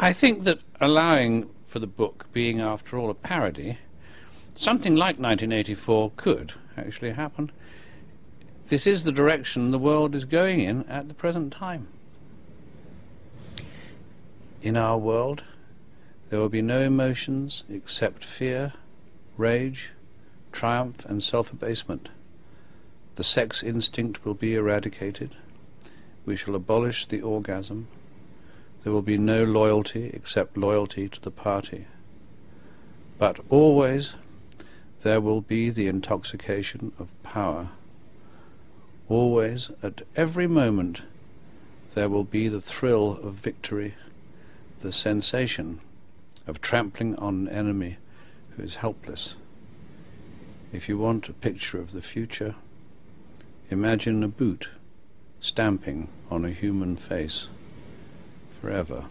I think that allowing for the book being, after all, a parody, something like 1984 could actually happen. This is the direction the world is going in at the present time. In our world, there will be no emotions except fear, rage, triumph, and self abasement. The sex instinct will be eradicated. We shall abolish the orgasm. There will be no loyalty except loyalty to the party. But always there will be the intoxication of power. Always, at every moment, there will be the thrill of victory, the sensation of trampling on an enemy who is helpless. If you want a picture of the future, imagine a boot stamping on a human face forever.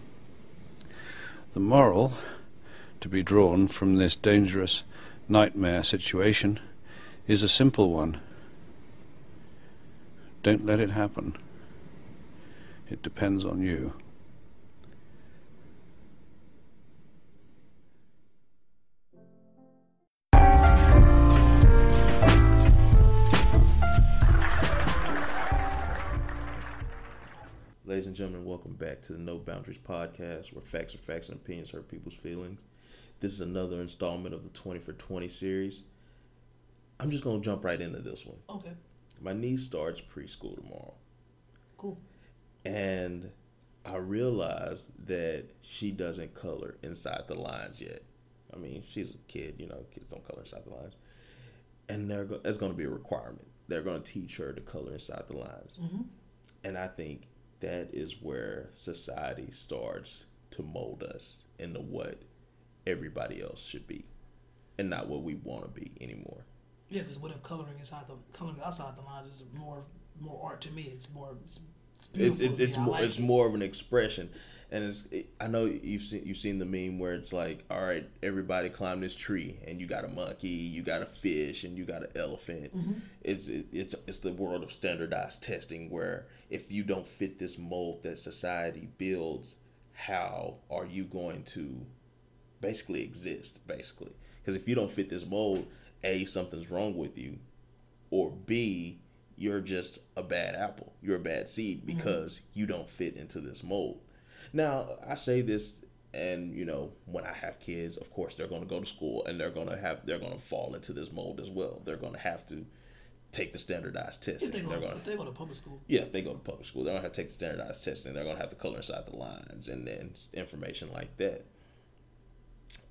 The moral to be drawn from this dangerous nightmare situation is a simple one. Don't let it happen. It depends on you. And gentlemen, welcome back to the No Boundaries podcast, where facts are facts and opinions hurt people's feelings. This is another installment of the 20 for 20 series. I'm just going to jump right into this one. Okay. My niece starts preschool tomorrow. Cool. And I realized that she doesn't color inside the lines yet. I mean, she's a kid, you know, kids don't color inside the lines. And they're go- that's going to be a requirement. They're going to teach her to color inside the lines. Mm-hmm. And I think that is where society starts to mold us into what everybody else should be and not what we want to be anymore. Yeah, because what if coloring inside the coloring outside the lines is more more art to me. It's more it's, it's beautiful. it, to it's. More like it's it. more of an expression, and it's it, I know you've seen you've seen the meme where it's like, all right, everybody climb this tree, and you got a monkey, you got a fish, and you got an elephant. Mm-hmm. It's it, it's it's the world of standardized testing where if you don't fit this mold that society builds, how are you going to basically exist? Basically, because if you don't fit this mold, a something's wrong with you, or B, you're just a bad apple. You're a bad seed because you don't fit into this mold. Now, I say this and you know, when I have kids, of course they're going to go to school and they're going to have they're going to fall into this mold as well. They're going to have to take the standardized testing. If they go, They're going if they go to public school, yeah, if they go to public school, they're gonna have to take the standardized testing. They're gonna have to color inside the lines and then information like that.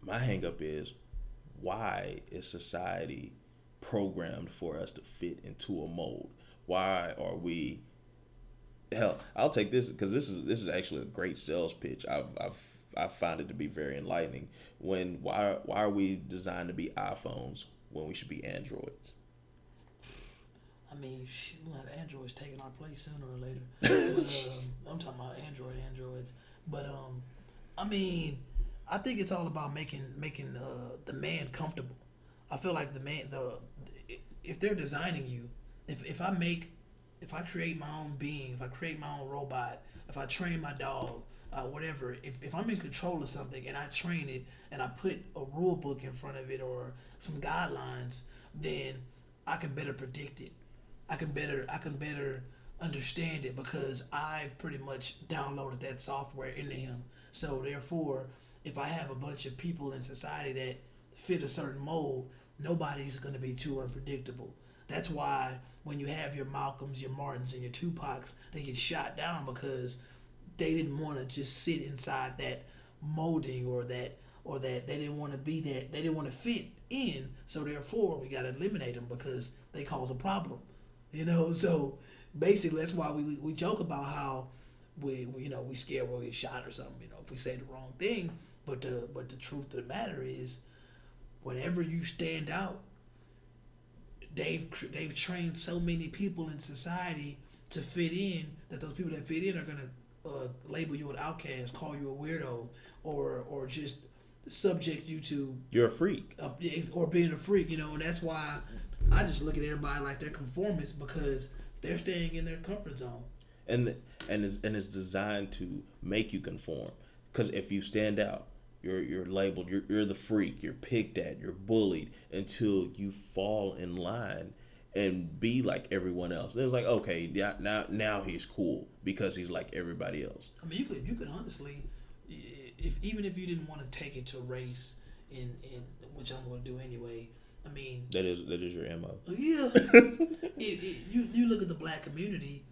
My hangup is why is society programmed for us to fit into a mold? Why are we? Hell, I'll take this because this is this is actually a great sales pitch. I've I've I find it to be very enlightening. When why why are we designed to be iPhones when we should be Androids? I mean, shit, we'll have androids taking our place sooner or later. um, I'm talking about Android androids, but um, I mean, I think it's all about making making uh, the man comfortable. I feel like the man the if they're designing you, if if I make if I create my own being, if I create my own robot, if I train my dog, uh, whatever, if, if I'm in control of something and I train it and I put a rule book in front of it or some guidelines, then I can better predict it. I can better I can better understand it because I've pretty much downloaded that software into him. So therefore, if I have a bunch of people in society that fit a certain mold, nobody's going to be too unpredictable. That's why when you have your Malcolms, your Martins, and your Tupacs, they get shot down because they didn't want to just sit inside that molding or that or that they didn't want to be that they didn't want to fit in. So therefore, we got to eliminate them because they cause a problem. You know, so basically that's why we we, we joke about how we, we you know we scared we'll get shot or something. You know, if we say the wrong thing. But the but the truth of the matter is, whenever you stand out, they've they've trained so many people in society to fit in that those people that fit in are gonna uh, label you an outcast, call you a weirdo, or or just subject you to You're a freak. uh, or being a freak, you know, and that's why I just look at everybody like they're conformists because they're staying in their comfort zone. and and it's and it's designed to make you conform Because if you stand out, you're you're labeled. You're you're the freak. You're picked at. You're bullied until you fall in line and be like everyone else. And it's like okay, yeah, now now he's cool because he's like everybody else. I mean, you could you could honestly, if even if you didn't want to take it to race, in in which I'm going to do anyway. I mean, that is that is your mo. Yeah, it, it, you you look at the black community,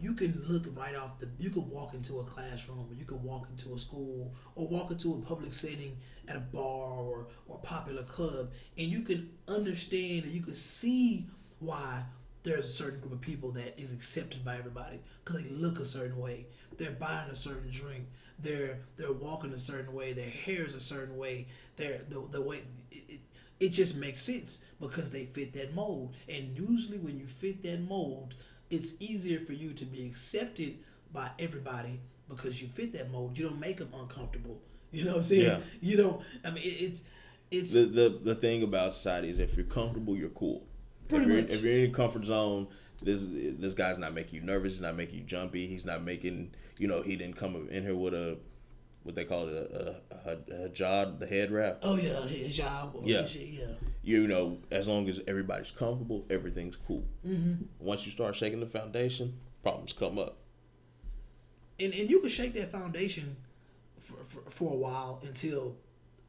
you can look right off the. You can walk into a classroom, or you can walk into a school, or walk into a public setting at a bar or or a popular club, and you can understand and you can see why there's a certain group of people that is accepted by everybody because they look a certain way, they're buying a certain drink, they're they're walking a certain way, their hair is a certain way, they're the the way. It, it just makes sense because they fit that mold. And usually, when you fit that mold, it's easier for you to be accepted by everybody because you fit that mold. You don't make them uncomfortable. You know what I'm saying? Yeah. You know, I mean, it, it's it's the, the the thing about society is if you're comfortable, you're cool. Pretty if you're, much. if you're in a comfort zone, this this guy's not making you nervous. He's not making you jumpy. He's not making you know he didn't come in here with a what they call it a, a, a, a hijab, the head wrap. Oh yeah, hijab. Yeah, yeah. You know, as long as everybody's comfortable, everything's cool. Mm-hmm. Once you start shaking the foundation, problems come up. And and you can shake that foundation for, for, for a while until,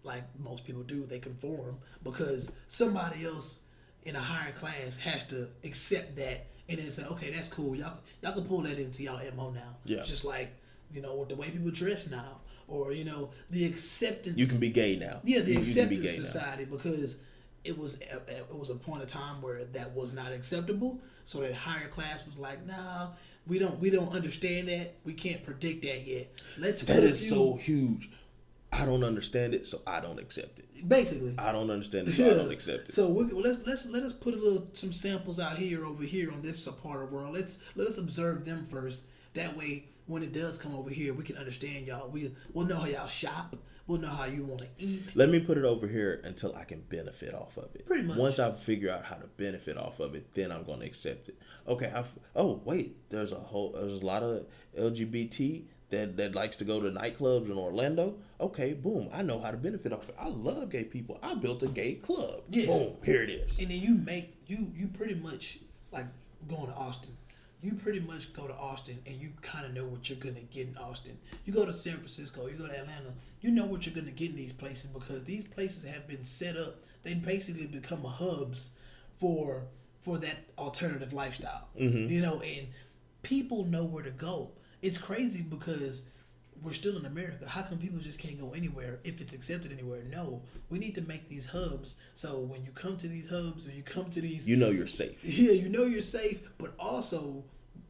like most people do, they conform because somebody else in a higher class has to accept that and then say, okay, that's cool. Y'all y'all can pull that into y'all mo now. Yeah. Just like you know with the way people dress now or you know the acceptance. You can be gay now. Yeah, the you, acceptance you society now. because it was it was a point of time where that was not acceptable. So that higher class was like, nah, we don't we don't understand that. We can't predict that yet. Let's. That is few, so huge. I don't understand it, so I don't accept it. Basically, I don't understand it, so yeah. I don't accept it. So let's let's let us put a little some samples out here over here on this part of the world. Let's let us observe them first. That way, when it does come over here, we can understand y'all. We we'll know how y'all shop. We'll know how you want to eat. Let me put it over here until I can benefit off of it. Pretty much. Once I figure out how to benefit off of it, then I'm going to accept it. Okay. I've, oh wait, there's a whole there's a lot of LGBT that that likes to go to nightclubs in Orlando. Okay, boom. I know how to benefit off it. I love gay people. I built a gay club. Yes. Boom. Here it is. And then you make you you pretty much like going to Austin you pretty much go to Austin and you kind of know what you're gonna get in Austin. You go to San Francisco, you go to Atlanta, you know what you're gonna get in these places because these places have been set up. They basically become hubs for for that alternative lifestyle. Mm-hmm. You know, and people know where to go. It's crazy because we're still in America. How come people just can't go anywhere if it's accepted anywhere? No, we need to make these hubs. So when you come to these hubs or you come to these, you know you're safe. Yeah, you know you're safe, but also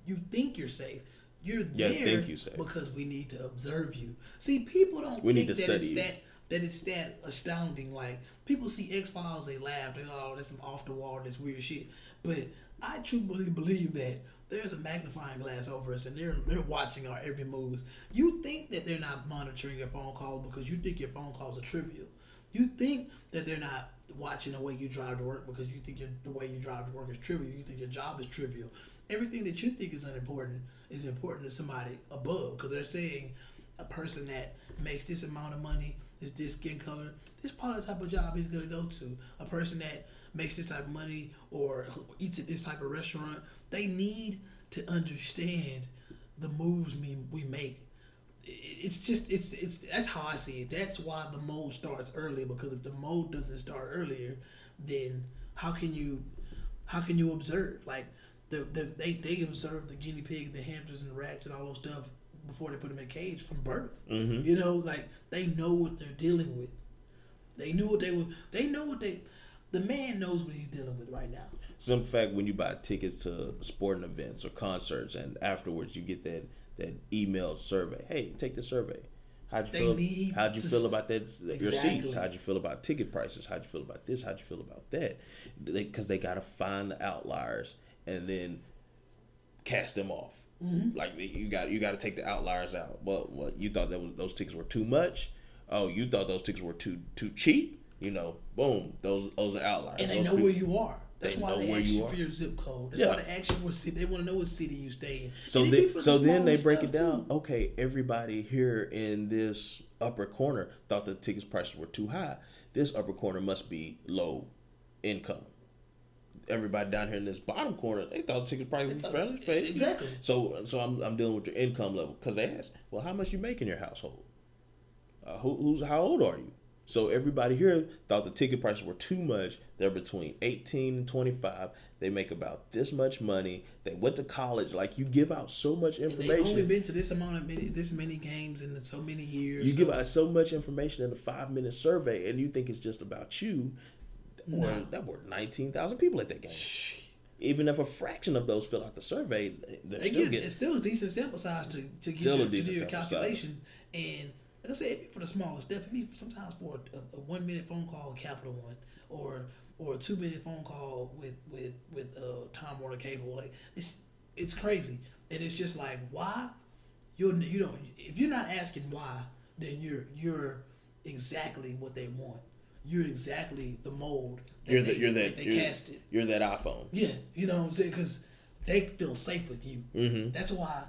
you think you're safe. You're there yeah, think you safe. because we need to observe you. See, people don't we think need to that it's you. that that it's that astounding. Like people see X Files, they laugh. They oh, that's some off the wall, this weird shit. But I truly believe that there's a magnifying glass over us and they're they're watching our every moves. You think that they're not monitoring your phone calls because you think your phone calls are trivial. You think that they're not watching the way you drive to work because you think the way you drive to work is trivial. You think your job is trivial. Everything that you think is unimportant is important to somebody above because they're saying a person that makes this amount of money is this skin color. This probably the type of job he's gonna go to. A person that makes this type of money or eats at this type of restaurant, they need to understand the moves we, we make. It's just it's it's that's how I see it. That's why the mold starts early because if the mold doesn't start earlier, then how can you how can you observe like the, the they they observe the guinea pig, the hamsters, and the rats and all those stuff before they put them in a cage from birth. Mm-hmm. You know, like they know what they're dealing with. They knew what they were. They know what they the man knows what he's dealing with right now. Simple fact: when you buy tickets to sporting events or concerts, and afterwards you get that that emailed survey. Hey, take the survey. How'd you they feel? How'd you feel about that? Exactly. Your seats. How'd you feel about ticket prices? How'd you feel about this? How'd you feel about that? Because they, they got to find the outliers and then cast them off. Mm-hmm. Like you got you got to take the outliers out. Well, what you thought that was, those tickets were too much? Oh, you thought those tickets were too too cheap? You know, boom, those those are outliers. And they those know people, where you are. That's they why they ask you, you for your zip code. That's yeah. why they ask you what city. They want to know what city you stay in. So then, so then they break it down. Too. Okay, everybody here in this upper corner thought the tickets prices were too high. This upper corner must be low income. Everybody down here in this bottom corner, they thought ticket prices were fairly paid. exactly. So, so I'm, I'm dealing with your income level because they ask, well, how much you make in your household? Uh, who, who's how old are you? So everybody here thought the ticket prices were too much. They're between 18 and 25. They make about this much money. They went to college. Like you give out so much information. They've only been to this amount of many, this many games in so many years. You so- give out so much information in a five minute survey, and you think it's just about you. Or No. that were 19,000 people at that game. Even if a fraction of those fill out the survey, they're They still get it's still a decent sample size to, to get your, to do your sample size. calculations. And like I said, for the smallest stuff, for me sometimes for a, a one minute phone call with Capital One or or a two minute phone call with with with uh, Time Warner Cable, like it's it's crazy, and it's just like why you you don't if you're not asking why, then you're you're exactly what they want. You're exactly the mold. That You're they, that. You're that. they You're, casted. you're that iPhone. Yeah, you know what I'm saying? Because they feel safe with you. Mhm. That's why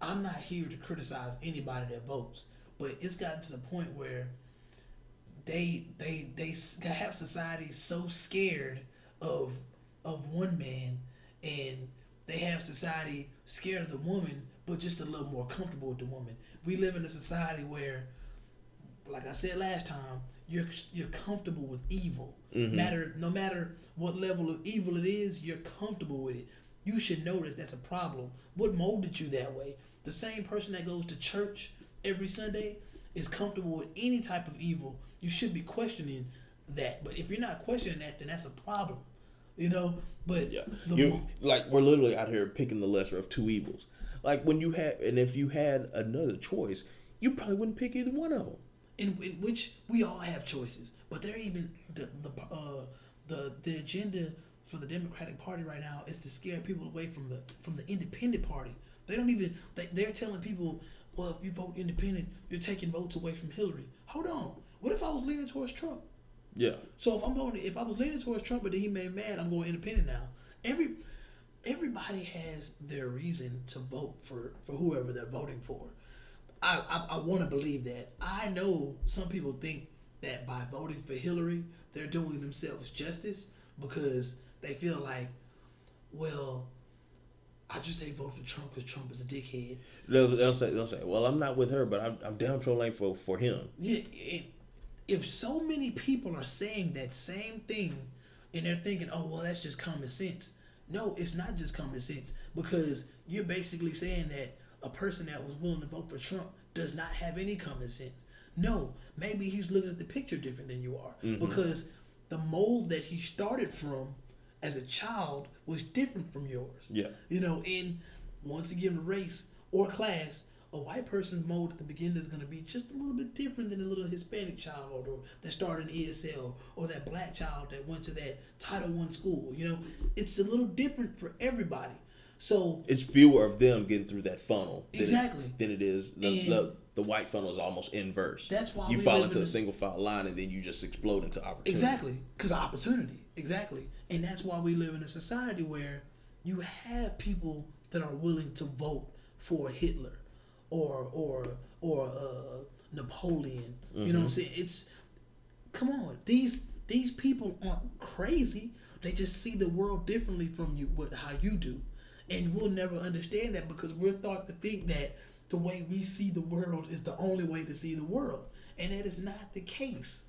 I'm not here to criticize anybody that votes, but it's gotten to the point where they they they have society so scared of of one man, and they have society scared of the woman, but just a little more comfortable with the woman. We live in a society where, like I said last time, you're you're comfortable with evil. Mm-hmm. Matter no matter what level of evil it is, you're comfortable with it. You should notice that's a problem. What molded you that way? The same person that goes to church every Sunday is comfortable with any type of evil. You should be questioning that. But if you're not questioning that, then that's a problem. You know. But Yeah. You mo- like we're literally out here picking the lesser of two evils. Like when you had, and if you had another choice, you probably wouldn't pick either one of them. in, in which we all have choices, but they're even the the uh, the the agenda for the Democratic Party right now is to scare people away from the from the Independent Party. They don't even they, they're telling people, well, if you vote Independent, you're taking votes away from Hillary. Hold on, what if I was leaning towards Trump? Yeah. So if I'm voting, if I was leaning towards Trump, but then he made mad, I'm going independent now. Every everybody has their reason to vote for for whoever they're voting for. I I, I want to believe that. I know some people think that by voting for Hillary, they're doing themselves justice because they feel like, well, I just ain't vote for Trump because Trump is a dickhead. They'll, they'll say they'll say, well, I'm not with her, but I'm, I'm down trolling for for him. Yeah, it, if so many people are saying that same thing and they're thinking, oh, well, that's just common sense. No, it's not just common sense because you're basically saying that a person that was willing to vote for Trump does not have any common sense. No, maybe he's looking at the picture different than you are mm-hmm. because the mold that he started from as a child was different from yours. Yeah. You know, in once again, race or class, a white person's mold at the beginning is going to be just a little bit different than a little Hispanic child or that started in ESL or that black child that went to that Title One school. You know, it's a little different for everybody. So It's fewer of them getting through that funnel. Than Exactly. It, than it is the, the the white funnel is almost inverse. That's why you fall into in a a- single file line and then you just explode into opportunity. Exactly, because opportunity. Exactly, and that's why we live in a society where you have people that are willing to vote for Hitler, or or or uh, Napoleon. You know what I'm saying? It's come on. These these people aren't crazy. They just see the world differently from you, what how you do, and we'll never understand that because we're taught to think that the way we see the world is the only way to see the world, and that is not the case.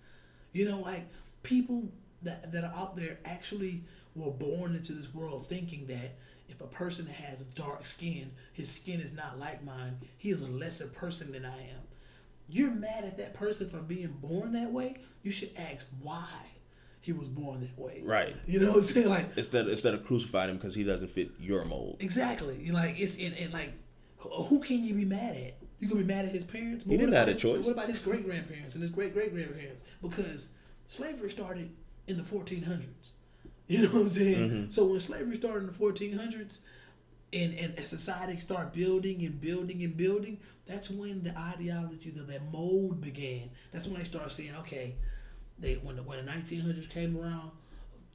You know, like people that that are out there actually were born into this world thinking that if a person has dark skin, his skin is not like mine. He is a lesser person than I am. You're mad at that person for being born that way. You should ask why he was born that way. Right. You know what I'm saying? Like Instead instead of crucifying him because he doesn't fit your mold. exactly. You Like it's and, and like who can you be mad at? You gonna be mad at his parents? But He didn't have a choice. What about his great grandparents and his great great grandparents? Because slavery started in the 1400s. You know what I'm saying? Mm-hmm. So when slavery started in the 1400s, and and as society start building and building and building, that's when the ideologies of that mold began. That's when they start saying, okay, they when the when the 1900s came around.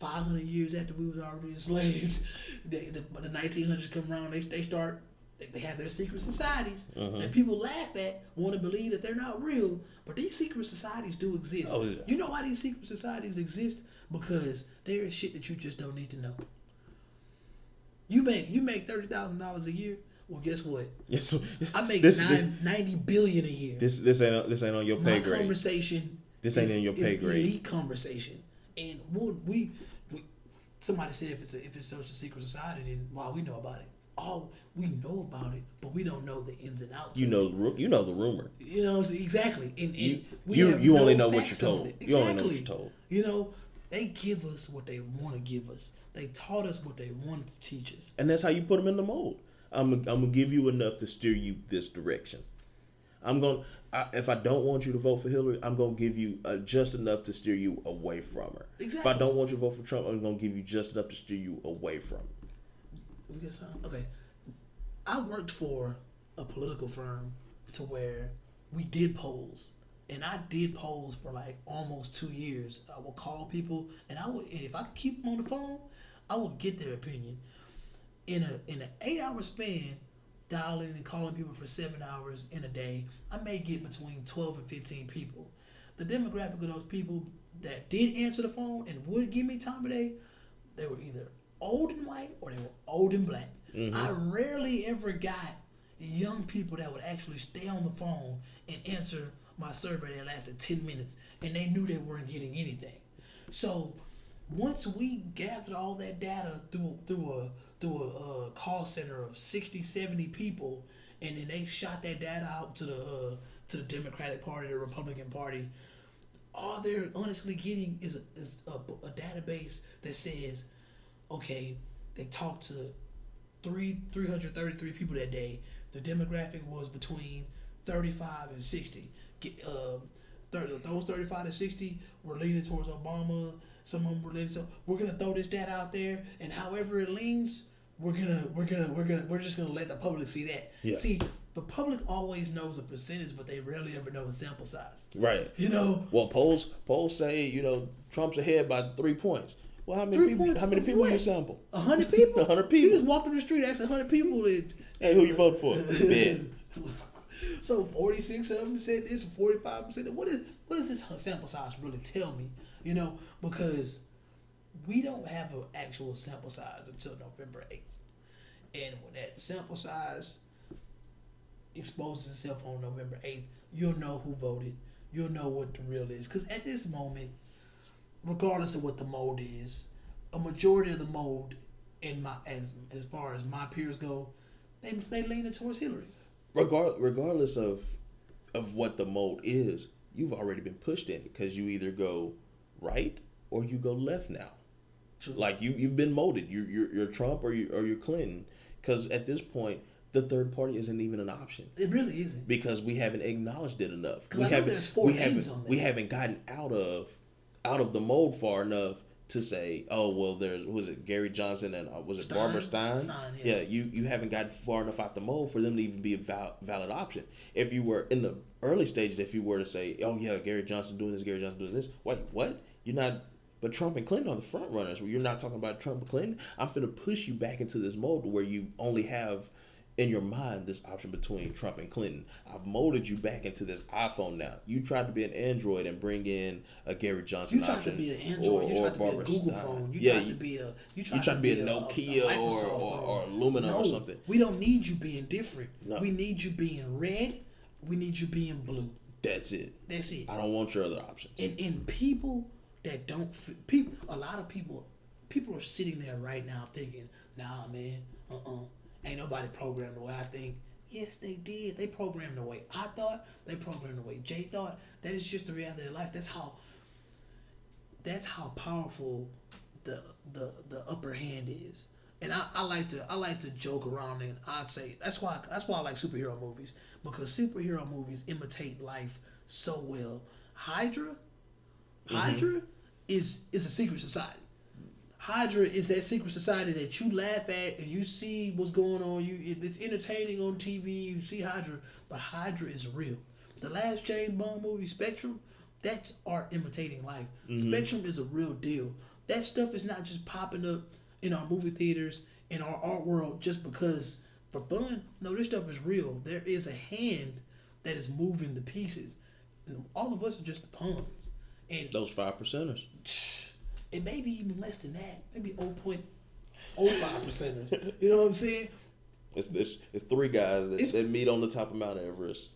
500 years after we was already enslaved, they, the, the 1900s come around, they, they start They, they have their secret societies Mm-hmm. that people laugh at, want to believe that they're not real, but these secret societies do exist. Oh, yeah. You know why these secret societies exist? Because there is shit that you just don't need to know. You make you make thirty thousand dollars a year. Well, guess what? Yes, I make this, nine, 90 billion a year. this this ain't this ain't on your My pay grade. conversation. This ain't is- in your pay grade. Elite conversation, and we'll, we, we, somebody said if it's a, if it's such a secret society, then why we know about it? Oh, we know about it, but we don't know the ins and outs. You know, the you know the rumor. you know what I'm saying? exactly. And, and You- we you- you no only know what you're told. it. You only know what you're told. You know, they give us what they want to give us. They taught us what they wanted to teach us. and that's how you put them in the mold. I'm I'm gonna give you enough to steer you this direction. I'm gonna I, if I don't want you to vote for Hillary, I'm gonna give you uh, just enough to steer you away from her. If I don't want you to vote for Trump, I'm gonna give you just enough to steer you away from. Her. We got time? Okay. I worked for a political firm to where we did polls. And I did polls for like almost two years. I would call people and I would and if I could keep them on the phone, I would get their opinion. In a in an eight hour span, dialing and calling people for seven hours in a day, I may get between twelve and fifteen people. The demographic of those people that did answer the phone and would give me time of day, they were either old and white or they were old and black. I rarely ever got young people that would actually stay on the phone and answer my survey that lasted 10 minutes and they knew they weren't getting anything. So once we gathered all that data through through a through a uh, call center of 60 70 people and then they shot that data out to the uh, to the Democratic Party, the Republican Party, all they're honestly getting is a, is a, a database that says, okay, they talked to three three hundred thirty three people that day. The demographic was between thirty five and sixty. Get, uh, 30, those thirty five to sixty were leaning towards Obama. Some of them were leaning. So we're gonna throw this data out there, and however it leans, we're gonna we're gonna we're gonna we're just gonna let the public see that. Yeah. See, the public always knows a percentage, but they rarely ever know the sample size. Right. You know, Well, polls polls say you know Trump's ahead by three points. Well, how many Three people? How many people you sample? a hundred people. A hundred people. You just walked up the street, asked a hundred people. That, Hey, who you vote for? So forty six of them said this, forty five percent. What is what does this sample size really tell me? You know, because we don't have an actual sample size until November eighth, and when that sample size exposes itself on November eighth, you'll know who voted. You'll know what the real is. Because at this moment, regardless of what the mold is, a majority of the mold in my as as far as my peers go, they they leaning towards Hillary. Regard, regardless of of what the mold is, you've already been pushed in because you either go right or you go left now. True. Like you, you've been molded. You're you're, you're Trump or you or you're Clinton. Because at this point, the third party isn't even an option It really isn't. because we haven't acknowledged it enough. We I haven't. there's four we haven't. on there. We haven't gotten out of out of the mold far enough to say, oh well, there's who was it Gary Johnson and uh, was it Stein? Barbara Stein? Stein, yeah. yeah, you you haven't gotten far enough out the mold for them to even be a val- valid option. If you were in the early stages, if you were to say, oh yeah, Gary Johnson doing this, Gary Johnson doing this, wait, what? You're not. But Trump and Clinton are the front runners. You're not talking about Trump and Clinton. I'm going to push you back into this mold where you only have in your mind this option between Trump and Clinton. I've molded you back into this iPhone now. You tried to be an Android and bring in a Gary Johnson You tried to option be an Android. you tried to be a Google Stein. phone. You yeah, tried you, to be a. You you tried, tried to be a Nokia a or, or, or Lumina no, or something. We don't need you being different. No. We need you being red. We need you being blue. That's it. That's it. I don't want your other options. And and people that don't people a lot of people people are sitting there right now thinking, nah man, uh uh ain't nobody programmed the way I think. Yes, they did. They programmed the way I thought. They programmed the way Jay thought. That is just the reality of life. That's how. That's how powerful the the the upper hand is. And I, I like to I like to joke around and I say that's why that's why I like superhero movies because superhero movies imitate life so well. Hydra, mm-hmm. Hydra is is a secret society. Hydra is that secret society that you laugh at and you see what's going on. You it's entertaining on TV. You see Hydra, but Hydra is real. The last James Bond movie, Spectrum, that's art imitating life. Mm-hmm. Spectrum is a real deal. That stuff is not just popping up in our movie theaters in our art world just because for fun. No, this stuff is real. There is a hand that is moving the pieces. And all of us are just the pawns. And Those five percenters. may be even less than that. Maybe 0.05 percenters. You know what I'm saying? It's, it's, it's three guys that, It's- that meet on the top of Mount Everest,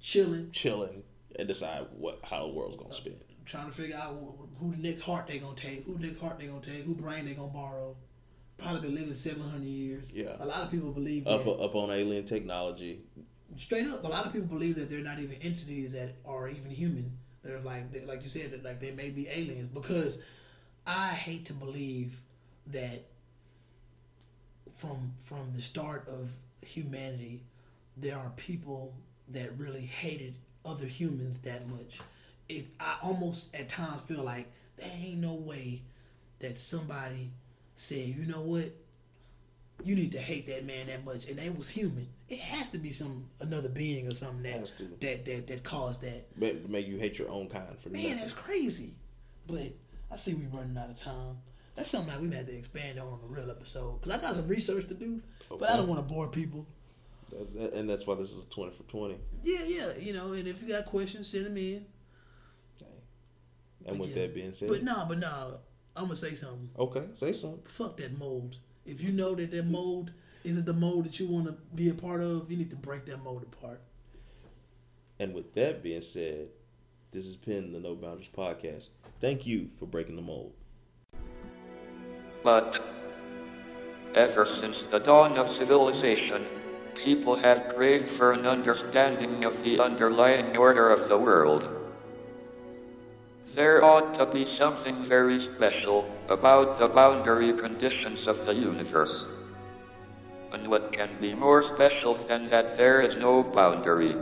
Chilling, chilling, and decide what how the world's gonna spin. trying to figure out wh- who the next heart they gonna take, who the next heart they gonna take, who brain they gonna borrow. Probably been living 700 years. Yeah. A lot of people believe Up that. up on alien technology. straight up, a lot of people believe that they're not even entities that are even human. They're like, they like you said, that like they may be aliens. Because I hate to believe that from from the start of humanity, there are people that really hated other humans that much. It, I almost at times feel like there ain't no way that somebody said, you know what, you need to hate that man that much, and they was human. It has to be some another being or something that that that that caused that. Make, make you hate your own kind for Man, nothing. that's crazy. But I see we running out of time. That's something that we have to expand on in a real episode because I got some research to do, but I don't want to bore people. That's, and that's why this is a twenty for twenty. Yeah, yeah, you know. And if you got questions, send them in. And with Yeah. that being said, But nah, but nah, I'm gonna say something. okay, say something. Fuck that mold. If you know that that mold isn't the mold that you want to be a part of, you need to break that mold apart. And with that being said, this has been the No Boundaries podcast. Thank you for breaking the mold. But ever since the dawn of civilization, people have craved for an understanding of the underlying order of the world. There ought to be something very special about the boundary conditions of the universe. And what can be more special than that there is no boundary?